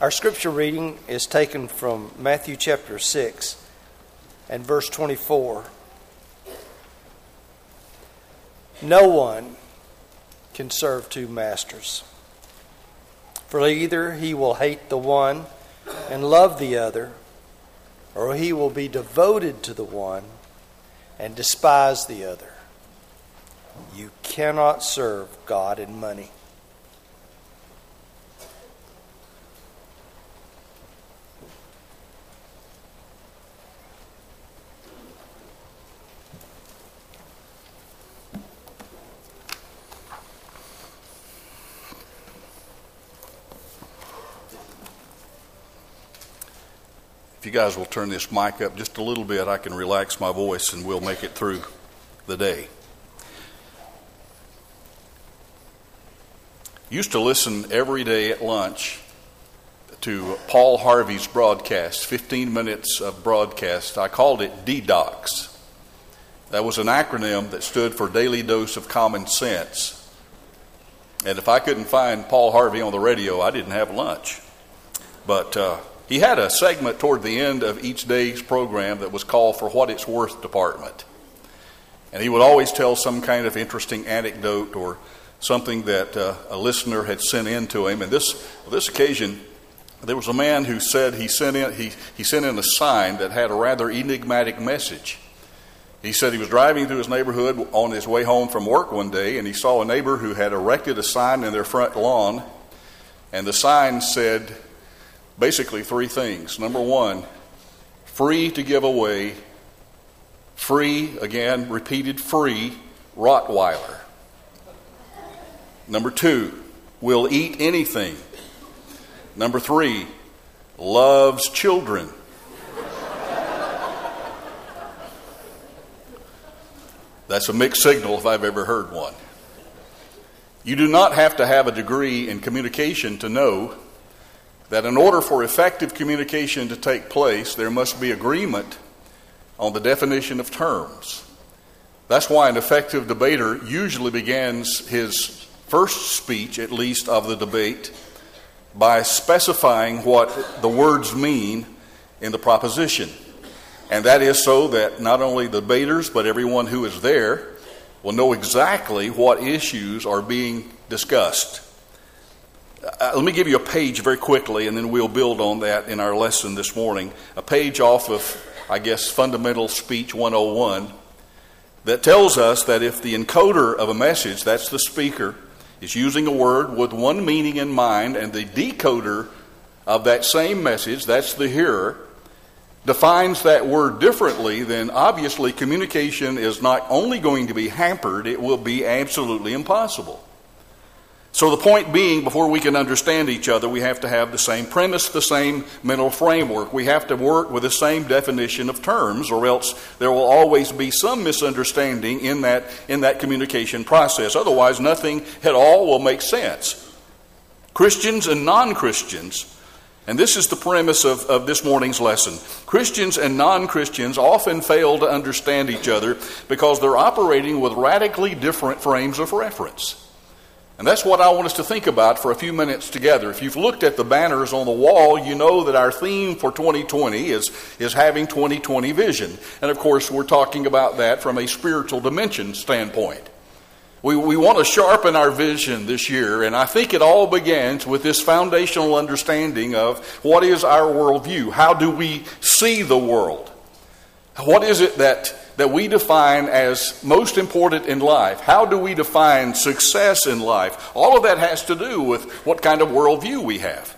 Our scripture reading is taken from Matthew chapter 6 and verse 24. No one can serve two masters, for either he will hate the one and love the other, or he will be devoted to the one and despise the other. You cannot serve God and money. You guys will turn this mic up just a little bit, I can relax my voice and we'll make it through the day. Used to listen every day at lunch to Paul Harvey's broadcast, 15 minutes of broadcast. I called it DDocs. That was an acronym that stood for Daily Dose of Common Sense. And if I couldn't find Paul Harvey on the radio, I didn't have lunch. But uh, he had a segment toward the end of each day's program that was called for What It's Worth Department. And he would always tell some kind of interesting anecdote or something that uh, a listener had sent in to him. And this, this occasion, there was a man who said he sent, in, he, he sent in a sign that had a rather enigmatic message. He said he was driving through his neighborhood on his way home from work one day, and he saw a neighbor who had erected a sign in their front lawn. And the sign said, basically three things. Number one, free to give away, free, again, repeated free, Rottweiler. Number two, will eat anything. Number three, loves children. That's a mixed signal if I've ever heard one. You do not have to have a degree in communication to know that in order for effective communication to take place, there must be agreement on the definition of terms. That's why an effective debater usually begins his first speech, at least of the debate, by specifying what the words mean in the proposition. And that is so that not only the debaters, but everyone who is there will know exactly what issues are being discussed. Uh, let me give you a page very quickly, and then we'll build on that in our lesson this morning. A page off of, I guess, Fundamental Speech 101 that tells us that if the encoder of a message, that's the speaker, is using a word with one meaning in mind, and the decoder of that same message, that's the hearer, defines that word differently, then obviously communication is not only going to be hampered, it will be absolutely impossible. So, the point being, before we can understand each other, we have to have the same premise, the same mental framework. We have to work with the same definition of terms, or else there will always be some misunderstanding in that, in that communication process. Otherwise, nothing at all will make sense. Christians and non Christians, and this is the premise of, of this morning's lesson Christians and non Christians often fail to understand each other because they're operating with radically different frames of reference. And that's what I want us to think about for a few minutes together. If you've looked at the banners on the wall, you know that our theme for 2020 is, is having 2020 vision. And of course, we're talking about that from a spiritual dimension standpoint. We, we want to sharpen our vision this year, and I think it all begins with this foundational understanding of what is our worldview? How do we see the world? What is it that that we define as most important in life? How do we define success in life? All of that has to do with what kind of worldview we have.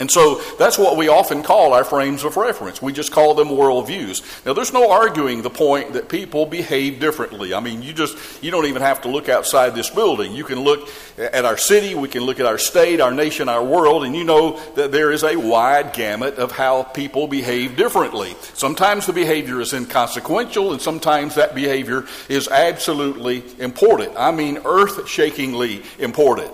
And so that's what we often call our frames of reference. We just call them worldviews. Now, there's no arguing the point that people behave differently. I mean, you just, you don't even have to look outside this building. You can look at our city, we can look at our state, our nation, our world, and you know that there is a wide gamut of how people behave differently. Sometimes the behavior is inconsequential, and sometimes that behavior is absolutely important. I mean, earth shakingly important.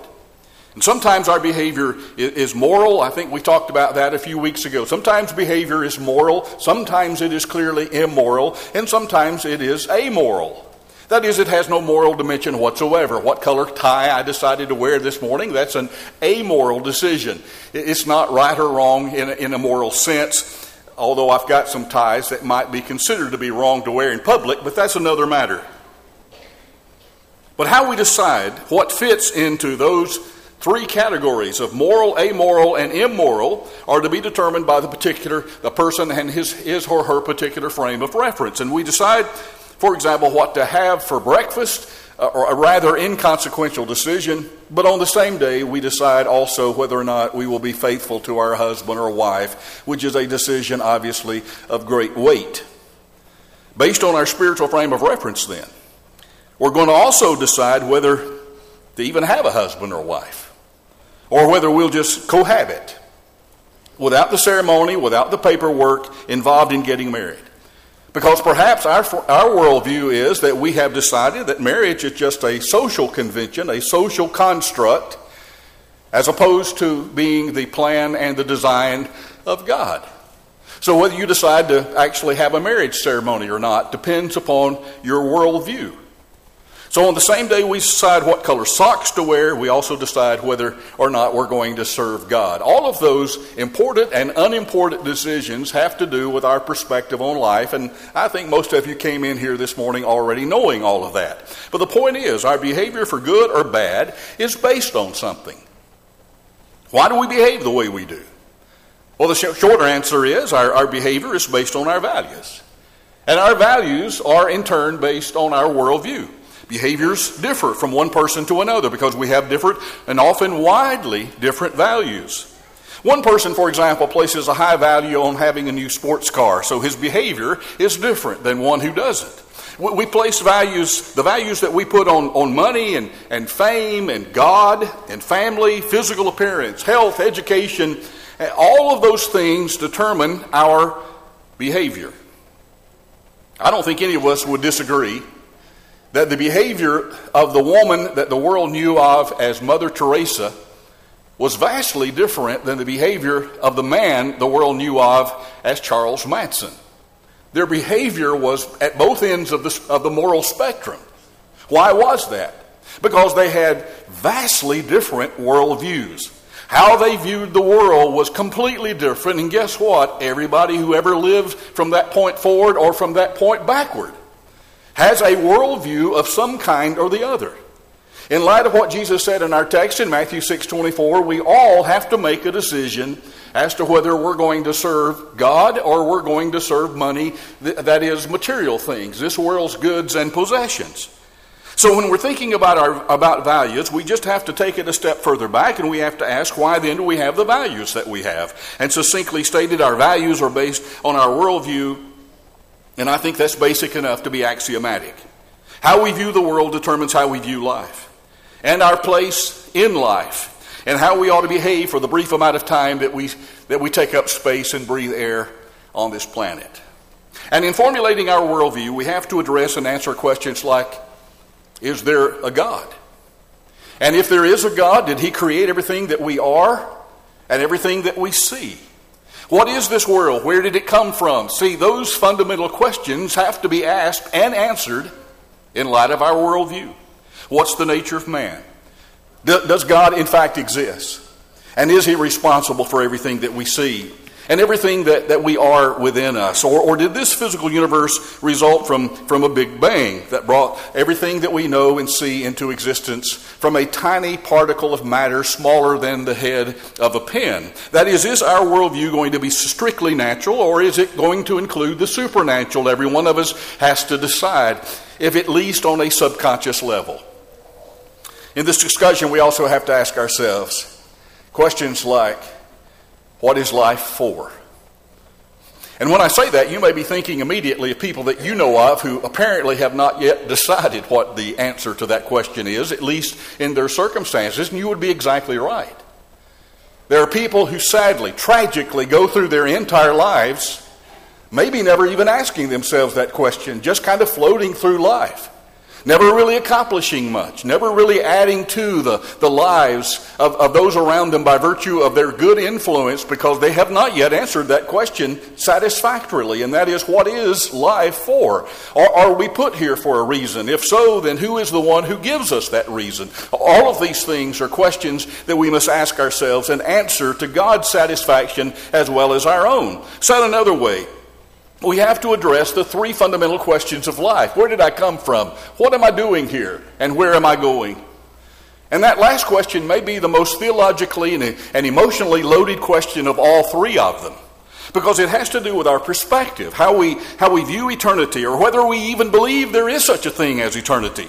And sometimes our behavior is moral. I think we talked about that a few weeks ago. Sometimes behavior is moral, sometimes it is clearly immoral, and sometimes it is amoral. That is, it has no moral dimension whatsoever. What color tie I decided to wear this morning, that's an amoral decision. It's not right or wrong in a, in a moral sense, although I've got some ties that might be considered to be wrong to wear in public, but that's another matter. But how we decide what fits into those three categories of moral, amoral, and immoral are to be determined by the particular the person and his, his or her particular frame of reference. And we decide for example, what to have for breakfast, uh, or a rather inconsequential decision, but on the same day we decide also whether or not we will be faithful to our husband or wife, which is a decision obviously of great weight. Based on our spiritual frame of reference, then, we're going to also decide whether to even have a husband or wife, or whether we'll just cohabit without the ceremony, without the paperwork involved in getting married. Because perhaps our, our worldview is that we have decided that marriage is just a social convention, a social construct, as opposed to being the plan and the design of God. So whether you decide to actually have a marriage ceremony or not depends upon your worldview. So on the same day we decide what color socks to wear, we also decide whether or not we're going to serve God. All of those important and unimportant decisions have to do with our perspective on life, and I think most of you came in here this morning already knowing all of that. But the point is, our behavior for good or bad is based on something. Why do we behave the way we do? Well, the sh- shorter answer is our, our behavior is based on our values. And our values are in turn based on our worldview. Behaviors differ from one person to another because we have different and often widely different values. One person, for example, places a high value on having a new sports car, so his behavior is different than one who doesn't. We place values, the values that we put on, on money and, and fame and God and family, physical appearance, health, education, all of those things determine our behavior. I don't think any of us would disagree that the behavior of the woman that the world knew of as Mother Teresa was vastly different than the behavior of the man the world knew of as Charles Manson. Their behavior was at both ends of the, of the moral spectrum. Why was that? Because they had vastly different worldviews. How they viewed the world was completely different, and guess what? Everybody who ever lived from that point forward or from that point backward has a worldview of some kind or the other. In light of what Jesus said in our text in Matthew 6:24, we all have to make a decision as to whether we're going to serve God or we're going to serve money that is material things, this world's goods and possessions. So when we're thinking about our about values, we just have to take it a step further back and we have to ask why then do we have the values that we have? And succinctly stated, our values are based on our worldview and I think that's basic enough to be axiomatic. How we view the world determines how we view life and our place in life and how we ought to behave for the brief amount of time that we, that we take up space and breathe air on this planet. And in formulating our worldview, we have to address and answer questions like Is there a God? And if there is a God, did He create everything that we are and everything that we see? What is this world? Where did it come from? See, those fundamental questions have to be asked and answered in light of our worldview. What's the nature of man? Does God, in fact, exist? And is he responsible for everything that we see and everything that, that we are within us? Or, or did this physical universe result from, from a big bang that brought everything that we know and see into existence from a tiny particle of matter smaller than the head of a pin? That is, is our worldview going to be strictly natural or is it going to include the supernatural? Every one of us has to decide, if at least on a subconscious level. In this discussion, we also have to ask ourselves questions like, what is life for? And when I say that, you may be thinking immediately of people that you know of who apparently have not yet decided what the answer to that question is, at least in their circumstances, and you would be exactly right. There are people who sadly, tragically go through their entire lives, maybe never even asking themselves that question, just kind of floating through life. Never really accomplishing much, never really adding to the, the lives of, of those around them by virtue of their good influence because they have not yet answered that question satisfactorily, and that is, what is life for? Or are we put here for a reason? If so, then who is the one who gives us that reason? All of these things are questions that we must ask ourselves and answer to God's satisfaction as well as our own. Said another way, we have to address the three fundamental questions of life. Where did I come from? What am I doing here? And where am I going? And that last question may be the most theologically and, emotionally loaded question of all three of them. Because it has to do with our perspective, how we, how we view eternity, or whether we even believe there is such a thing as eternity.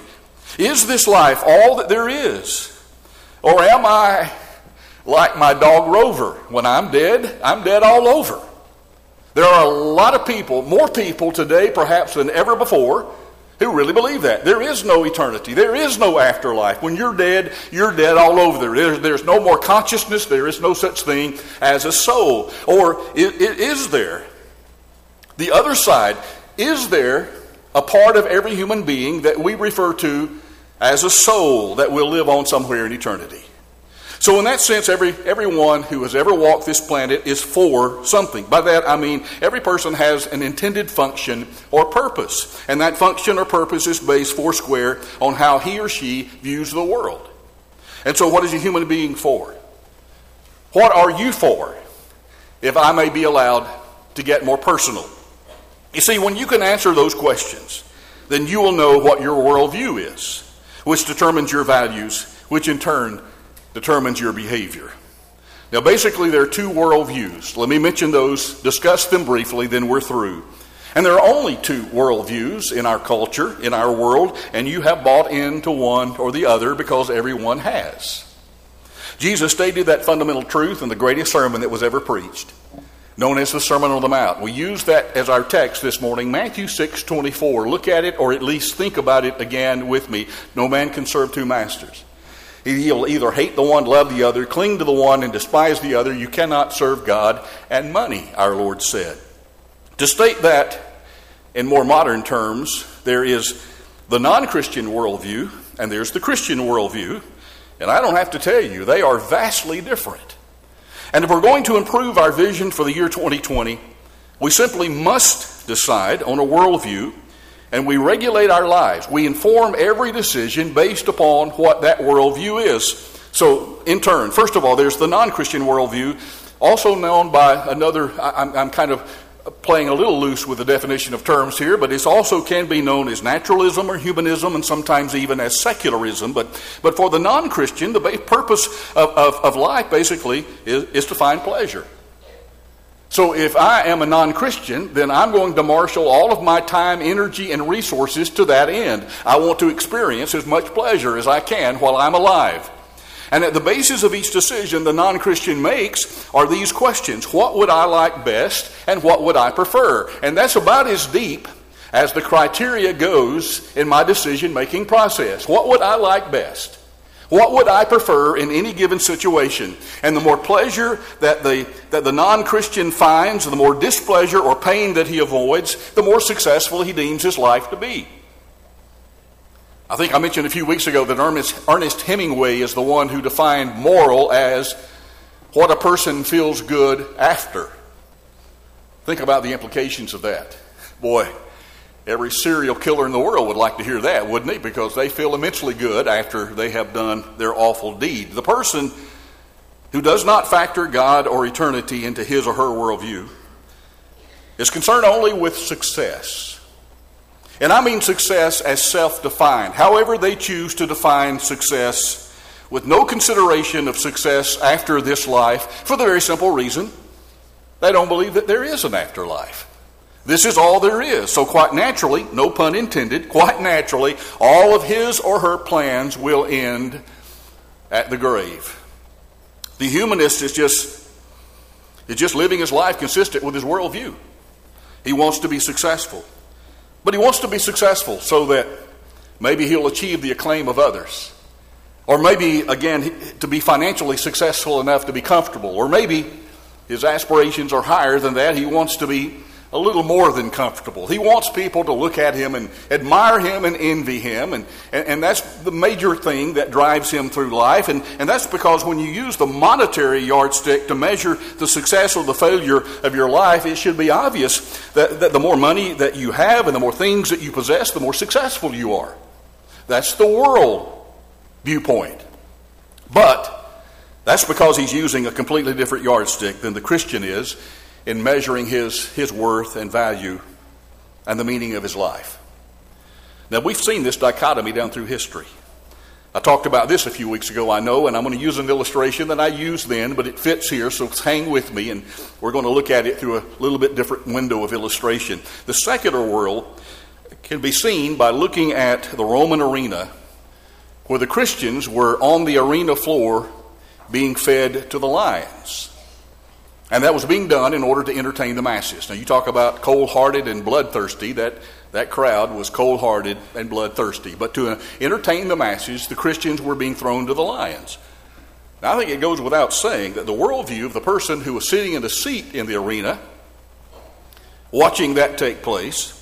Is this life all that there is? Or am I like my dog Rover? When I'm dead, I'm dead all over. There are a lot of people, more people today perhaps than ever before, who really believe that. There is no eternity. There is no afterlife. When you're dead, you're dead all over there. There's, there's no more consciousness. There is no such thing as a soul. Or it, it is there? The other side, is there a part of every human being that we refer to as a soul that will live on somewhere in eternity? So, in that sense, every, everyone who has ever walked this planet is for something. By that, I mean every person has an intended function or purpose. And that function or purpose is based foursquare on how he or she views the world. And so, what is a human being for? What are you for, if I may be allowed to get more personal? You see, when you can answer those questions, then you will know what your worldview is, which determines your values, which in turn determines your behavior. Now, basically, there are two worldviews. Let me mention those, discuss them briefly, then we're through. And there are only two worldviews in our culture, in our world, and you have bought into one or the other because everyone has. Jesus stated that fundamental truth in the greatest sermon that was ever preached, known as the Sermon on the Mount. We use that as our text this morning, Matthew 6 24. Look at it or at least think about it again with me. No man can serve two masters. He'll either hate the one, love the other, cling to the one, and despise the other. You cannot serve God and money, our Lord said. To state that in more modern terms, there is the non Christian worldview and there's the Christian worldview. And I don't have to tell you, they are vastly different. And if we're going to improve our vision for the year 2020, we simply must decide on a worldview and we regulate our lives. We inform every decision based upon what that worldview is. So, in turn, first of all, there's the non Christian worldview, also known by another, I'm, I'm, kind of playing a little loose with the definition of terms here, but it also can be known as naturalism or humanism and sometimes even as secularism. But, but for the non Christian, the purpose of, of, of life basically is, is to find pleasure. So if I am a non Christian, then I'm going to marshal all of my time, energy, and resources to that end. I want to experience as much pleasure as I can while I'm alive. And at the basis of each decision the non Christian makes are these questions What would I like best, and what would I prefer? And that's about as deep as the criteria goes in my decision making process. What would I like best? What would I prefer in any given situation? And the more pleasure that the, that the non Christian finds, the more displeasure or pain that he avoids, the more successful he deems his life to be. I think I mentioned a few weeks ago that Ernest, Ernest Hemingway is the one who defined moral as what a person feels good after. Think about the implications of that. Boy, Every serial killer in the world would like to hear that, wouldn't he? Because they feel immensely good after they have done their awful deed. The person who does not factor God or eternity into his or her worldview is concerned only with success. And I mean success as self defined, however they choose to define success, with no consideration of success after this life, for the very simple reason they don't believe that there is an afterlife. This is all there is. So, quite naturally, no pun intended, quite naturally, all of his or her plans will end at the grave. The humanist is just, is just living his life consistent with his worldview. He wants to be successful. But he wants to be successful so that maybe he'll achieve the acclaim of others. Or maybe, again, to be financially successful enough to be comfortable. Or maybe his aspirations are higher than that. He wants to be a little more than comfortable. He wants people to look at him and admire him and envy him. And, and, and, that's the major thing that drives him through life. And, and that's because when you use the monetary yardstick to measure the success or the failure of your life, it should be obvious that, that the more money that you have and the more things that you possess, the more successful you are. That's the world viewpoint. But that's because he's using a completely different yardstick than the Christian is in measuring his, his worth and value and the meaning of his life. Now, we've seen this dichotomy down through history. I talked about this a few weeks ago, I know, and I'm going to use an illustration that I used then, but it fits here, so hang with me, and we're going to look at it through a little bit different window of illustration. The secular world can be seen by looking at the Roman arena, where the Christians were on the arena floor being fed to the lions. And that was being done in order to entertain the masses. Now, you talk about cold hearted and bloodthirsty, that, that crowd was cold hearted and bloodthirsty. But to entertain the masses, the Christians were being thrown to the lions. Now, I think it goes without saying that the worldview of the person who was sitting in the seat in the arena, watching that take place,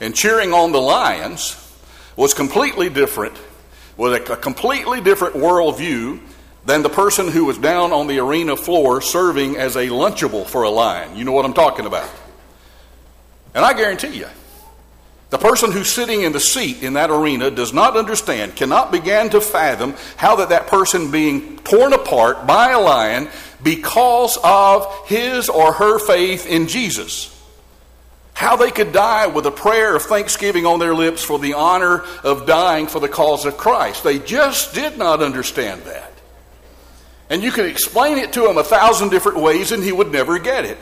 and cheering on the lions, was completely different, was a completely different worldview than the person who was down on the arena floor serving as a lunchable for a lion. You know what I'm talking about. And I guarantee you, the person who's sitting in the seat in that arena does not understand, cannot begin to fathom how that that person being torn apart by a lion because of his or her faith in Jesus. How they could die with a prayer of thanksgiving on their lips for the honor of dying for the cause of Christ. They just did not understand that. And you could explain it to him a thousand different ways and he would never get it.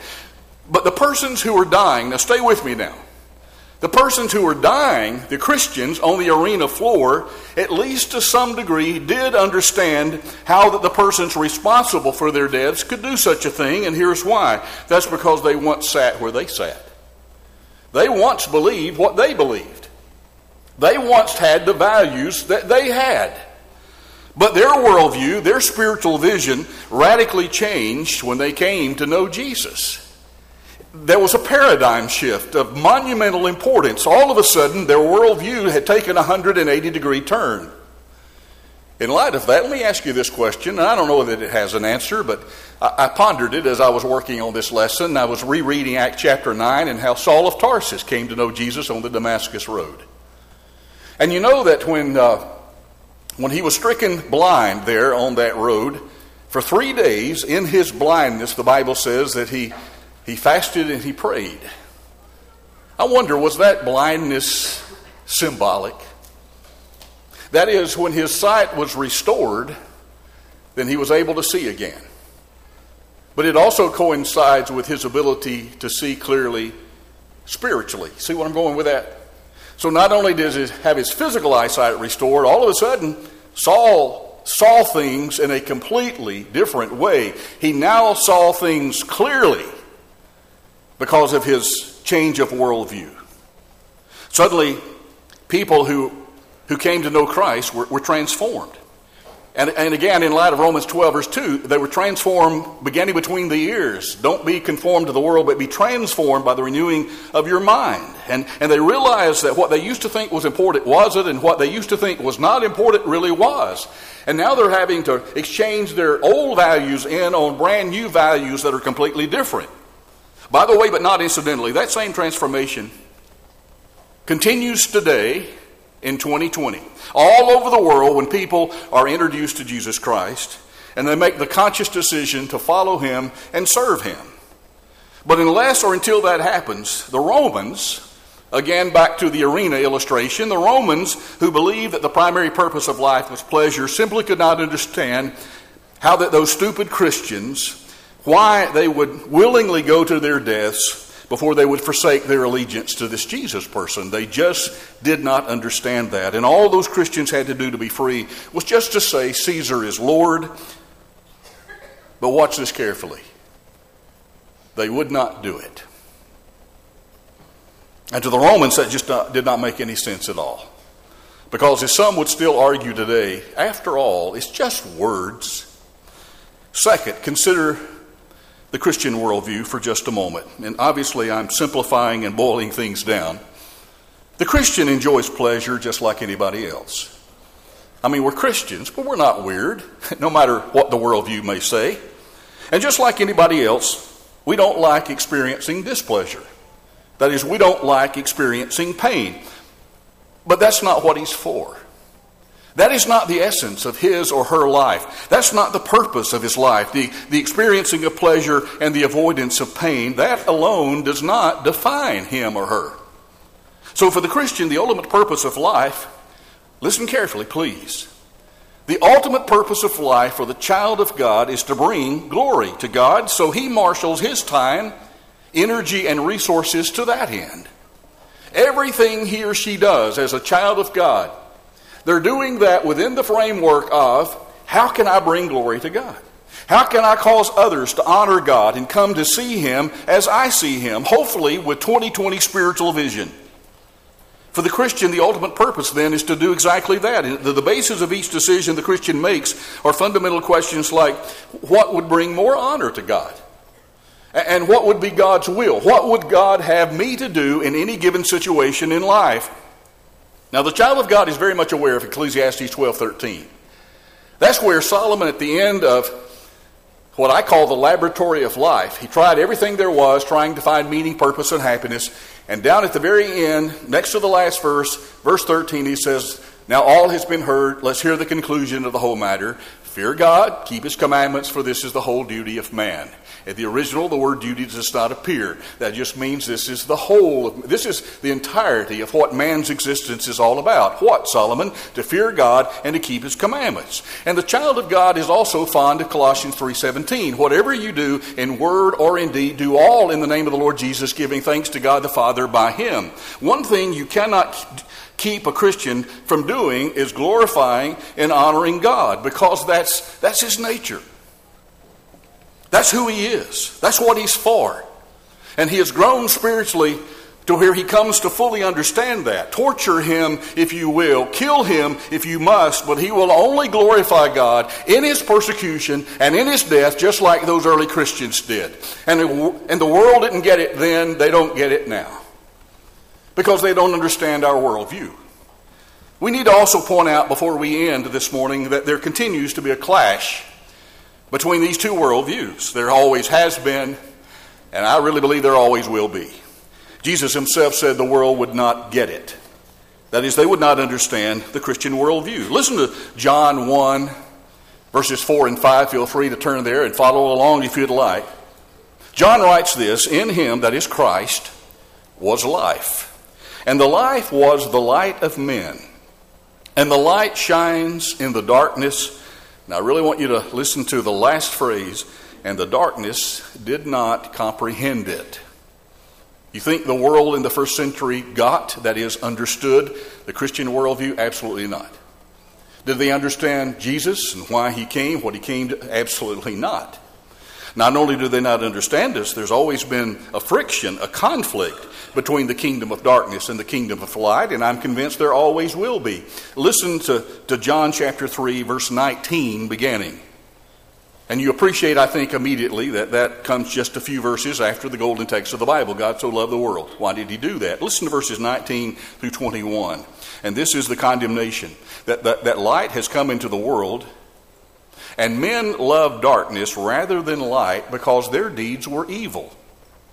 But the persons who are dying, now stay with me now. The persons who were dying, the Christians on the arena floor, at least to some degree, did understand how that the persons responsible for their deaths could do such a thing, and here's why. That's because they once sat where they sat. They once believed what they believed. They once had the values that they had. But their worldview, their spiritual vision, radically changed when they came to know Jesus. There was a paradigm shift of monumental importance. All of a sudden, their worldview had taken a 180 degree turn. In light of that, let me ask you this question, and I don't know that it has an answer, but I, pondered it as I was working on this lesson. I was rereading Acts chapter 9 and how Saul of Tarsus came to know Jesus on the Damascus Road. And you know that when uh, when he was stricken blind there on that road, for three days in his blindness, the Bible says that he, he fasted and he prayed. I wonder, was that blindness symbolic? That is, when his sight was restored, then he was able to see again. But it also coincides with his ability to see clearly spiritually. See what I'm going with that? So not only does he have his physical eyesight restored, all of a sudden, Saul saw things in a completely different way. He now saw things clearly because of his change of worldview. Suddenly, people who, who came to know Christ were, were transformed. And, and again, in light of Romans 12, verse 2, they were transformed beginning between the ears. Don't be conformed to the world, but be transformed by the renewing of your mind. And, and they realized that what they used to think was important wasn't, and what they used to think was not important really was. And now they're having to exchange their old values in on brand new values that are completely different. By the way, but not incidentally, that same transformation continues today in 2020. All over the world, when people are introduced to Jesus Christ and they make the conscious decision to follow Him and serve Him. But unless or until that happens, the Romans, again back to the arena illustration, the Romans who believed that the primary purpose of life was pleasure simply could not understand how that those stupid Christians, why they would willingly go to their deaths before they would forsake their allegiance to this Jesus person. They just did not understand that. And all those Christians had to do to be free was just to say, Caesar is Lord. But watch this carefully. They would not do it. And to the Romans, that just not, did not make any sense at all. Because as some would still argue today, after all, it's just words. Second, consider the Christian worldview for just a moment. And obviously, I'm simplifying and boiling things down. The Christian enjoys pleasure just like anybody else. I mean, we're Christians, but we're not weird, no matter what the worldview may say. And just like anybody else, we don't like experiencing displeasure. That is, we don't like experiencing pain. But that's not what he's for. That is not the essence of his or her life. That's not the purpose of his life. The, the experiencing of pleasure and the avoidance of pain, that alone does not define him or her. So, for the Christian, the ultimate purpose of life, listen carefully, please. The ultimate purpose of life for the child of God is to bring glory to God, so he marshals his time, energy, and resources to that end. Everything he or she does as a child of God they're doing that within the framework of how can I bring glory to God? How can I cause others to honor God and come to see Him as I see Him, hopefully with 2020 spiritual vision? For the Christian, the ultimate purpose then is to do exactly that. The basis of each decision the Christian makes are fundamental questions like what would bring more honor to God? And what would be God's will? What would God have me to do in any given situation in life? Now, the child of God is very much aware of Ecclesiastes 12 13. That's where Solomon, at the end of what I call the laboratory of life, he tried everything there was, trying to find meaning, purpose, and happiness. And down at the very end, next to the last verse, verse 13, he says, Now all has been heard. Let's hear the conclusion of the whole matter. Fear God, keep his commandments, for this is the whole duty of man. In the original, the word duty does not appear. That just means this is the whole of, this is the entirety of what man's existence is all about. What, Solomon? To fear God and to keep his commandments. And the child of God is also fond of Colossians 3:17. Whatever you do in word or in deed, do all in the name of the Lord Jesus, giving thanks to God the Father by him. One thing you cannot keep a Christian from doing is glorifying and honoring God because that's, that's his nature. That's who he is. That's what he's for. And he has grown spiritually to where he comes to fully understand that. Torture him if you will, kill him if you must, but he will only glorify God in his persecution and in his death, just like those early Christians did. And the, and the world didn't get it then, they don't get it now. Because they don't understand our worldview. We need to also point out before we end this morning that there continues to be a clash between these two worldviews. There always has been, and I really believe there always will be. Jesus himself said the world would not get it. That is, they would not understand the Christian worldview. Listen to John 1, verses 4 and 5. Feel free to turn there and follow along if you'd like. John writes this In him, that is Christ, was life. And the life was the light of men. And the light shines in the darkness now, I really want you to listen to the last phrase, and the darkness did not comprehend it. You think the world in the first century got, that is, understood the Christian worldview? Absolutely not. Did they understand Jesus and why he came, what he came to? Absolutely not. Not only do they not understand us, there's always been a friction, a conflict between the kingdom of darkness and the kingdom of light, and I'm convinced there always will be. Listen to, to John chapter 3, verse 19, beginning. And you appreciate, I think, immediately that that comes just a few verses after the golden text of the Bible. God so loved the world. Why did he do that? Listen to verses 19 through 21. And this is the condemnation that, that, that light has come into the world and men loved darkness rather than light because their deeds were evil.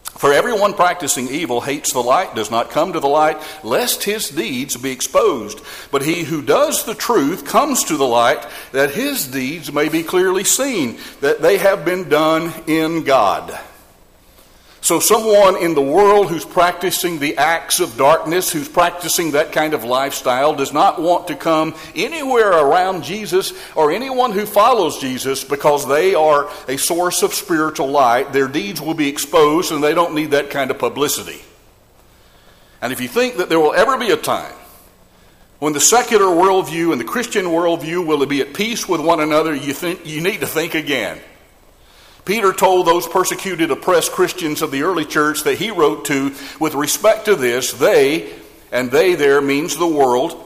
For everyone practicing evil hates the light, does not come to the light, lest his deeds be exposed. But he who does the truth comes to the light, that his deeds may be clearly seen, that they have been done in God. So, someone in the world who's practicing the acts of darkness, who's practicing that kind of lifestyle, does not want to come anywhere around Jesus or anyone who follows Jesus because they are a source of spiritual light. Their deeds will be exposed and they don't need that kind of publicity. And if you think that there will ever be a time when the secular worldview and the Christian worldview will be at peace with one another, you, think, you need to think again. Peter told those persecuted, oppressed Christians of the early church that he wrote to with respect to this, they, and they there means the world,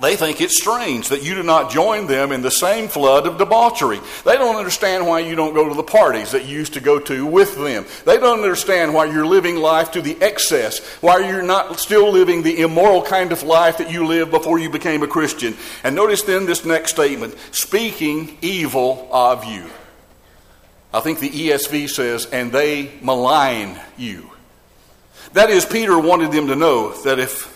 They think it's strange that you do not join them in the same flood of debauchery. They don't understand why you don't go to the parties that you used to go to with them. They don't understand why you're living life to the excess, why you're not still living the immoral kind of life that you lived before you became a Christian. And notice then this next statement speaking evil of you. I think the ESV says, and they malign you. That is, Peter wanted them to know that if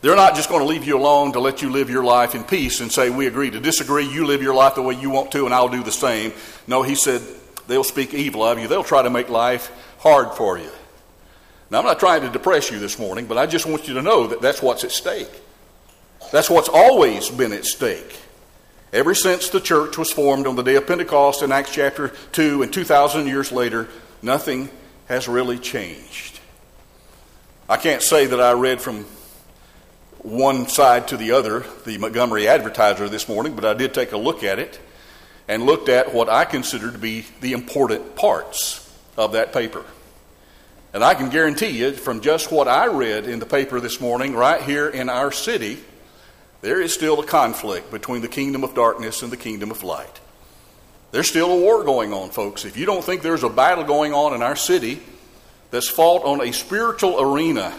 they're not just going to leave you alone to let you live your life in peace and say, We agree to disagree. You live your life the way you want to, and I'll do the same. No, he said, They'll speak evil of you. They'll try to make life hard for you. Now, I'm not trying to depress you this morning, but I just want you to know that that's what's at stake. That's what's always been at stake. Ever since the church was formed on the day of Pentecost in Acts chapter 2 and 2,000 years later, nothing has really changed. I can't say that I read from one side to the other, the Montgomery Advertiser this morning, but I did take a look at it and looked at what I consider to be the important parts of that paper. And I can guarantee you, from just what I read in the paper this morning, right here in our city, there is still a conflict between the kingdom of darkness and the kingdom of light. There's still a war going on, folks. If you don't think there's a battle going on in our city that's fought on a spiritual arena,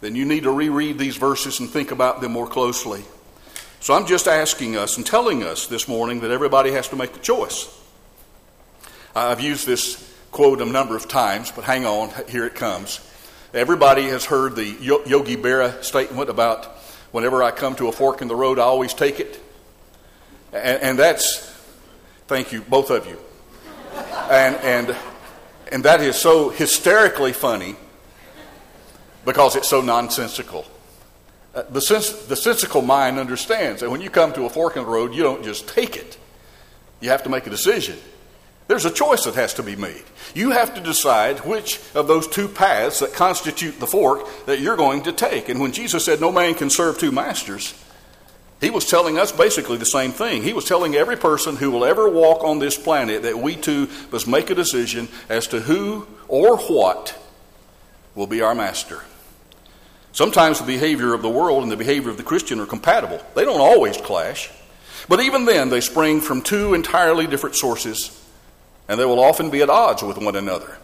then you need to reread these verses and think about them more closely. So I'm just asking us and telling us this morning that everybody has to make a choice. I've used this quote a number of times, but hang on, here it comes. Everybody has heard the Yogi Berra statement about whenever I come to a fork in the road, I always take it. And, and that's, thank you, both of you. And, and, and that is so hysterically funny because it's so nonsensical. Uh, the, sens- the sensical mind understands that when you come to a fork in the road, you don't just take it, you have to make a decision. There's a choice that has to be made. You have to decide which of those two paths that constitute the fork that you're going to take. And when Jesus said, No man can serve two masters, he was telling us basically the same thing. He was telling every person who will ever walk on this planet that we too must make a decision as to who or what will be our master. Sometimes the behavior of the world and the behavior of the Christian are compatible. They don't always clash. But even then, they spring from two entirely different sources, and they will often be at odds with one another.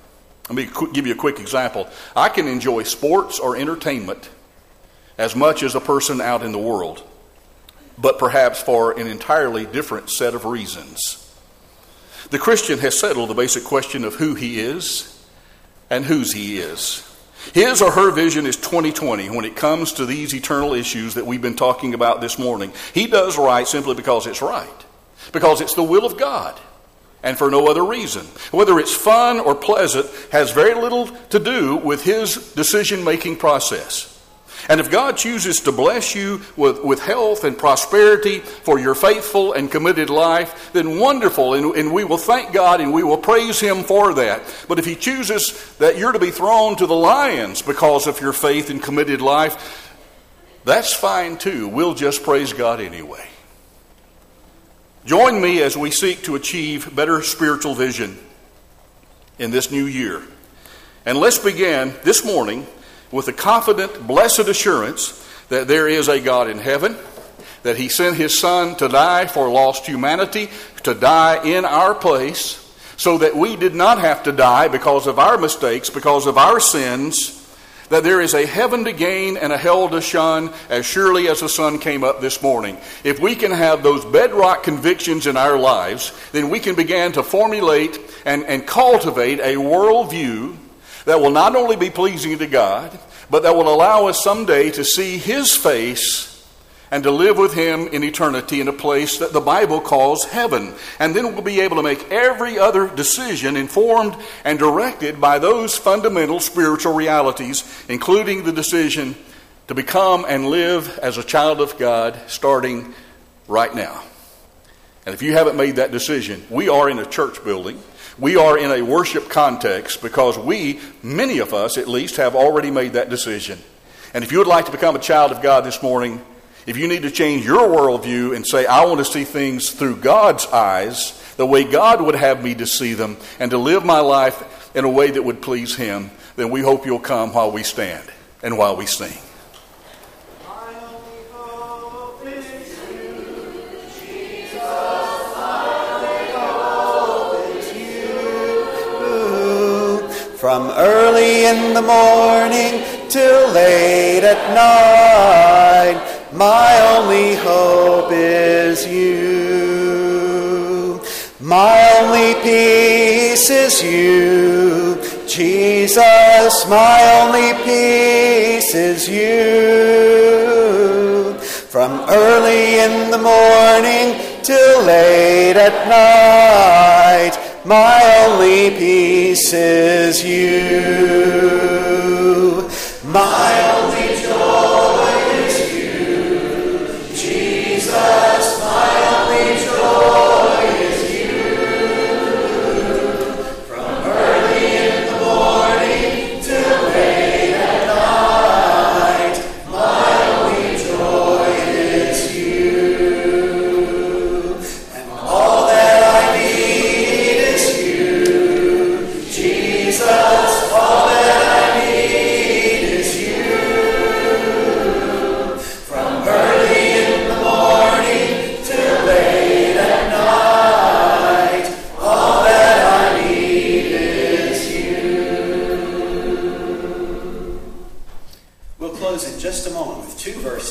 Let me give you a quick example. I can enjoy sports or entertainment as much as a person out in the world, but perhaps for an entirely different set of reasons. The Christian has settled the basic question of who he is and whose he is. His or her vision is 2020 when it comes to these eternal issues that we've been talking about this morning. He does right simply because it's right, because it's the will of God, and for no other reason. Whether it's fun or pleasant has very little to do with his decision making process. And if God chooses to bless you with, with health and prosperity for your faithful and committed life, then wonderful, and, and we will thank God and we will praise Him for that. But if He chooses that you're to be thrown to the lions because of your faith and committed life, that's fine too. We'll just praise God anyway. Join me as we seek to achieve better spiritual vision in this new year. And let's begin this morning with the confident, blessed assurance that there is a God in heaven, that He sent His Son to die for lost humanity, to die in our place, so that we did not have to die because of our mistakes, because of our sins, that there is a heaven to gain and a hell to shun as surely as the sun came up this morning. If we can have those bedrock convictions in our lives, then we can begin to formulate and, and cultivate a worldview that will not only be pleasing to God, but that will allow us someday to see His face and to live with Him in eternity in a place that the Bible calls heaven. And then we'll be able to make every other decision informed and directed by those fundamental spiritual realities, including the decision to become and live as a child of God starting right now. And if you haven't made that decision, we are in a church building. We are in a worship context because we, many of us at least, have already made that decision. And if you would like to become a child of God this morning, if you need to change your worldview and say, I want to see things through God's eyes, the way God would have me to see them, and to live my life in a way that would please Him, then we hope you'll come while we stand and while we sing. From early in the morning till late at night my only hope is you. My only peace is you. Jesus, my only peace is you. From early in the morning till late at night, my only peace is you. My